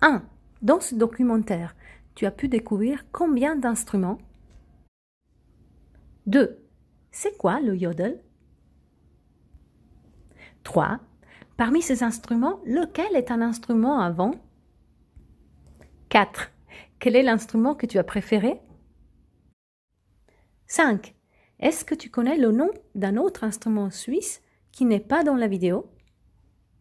1. Dans ce documentaire, tu as pu découvrir combien d'instruments? 2. C'est quoi le yodel? 3. Parmi ces instruments, lequel est un instrument avant? 4. Quel est l'instrument que tu as préféré? 5. Est-ce que tu connais le nom d'un autre instrument suisse qui n'est pas dans la vidéo?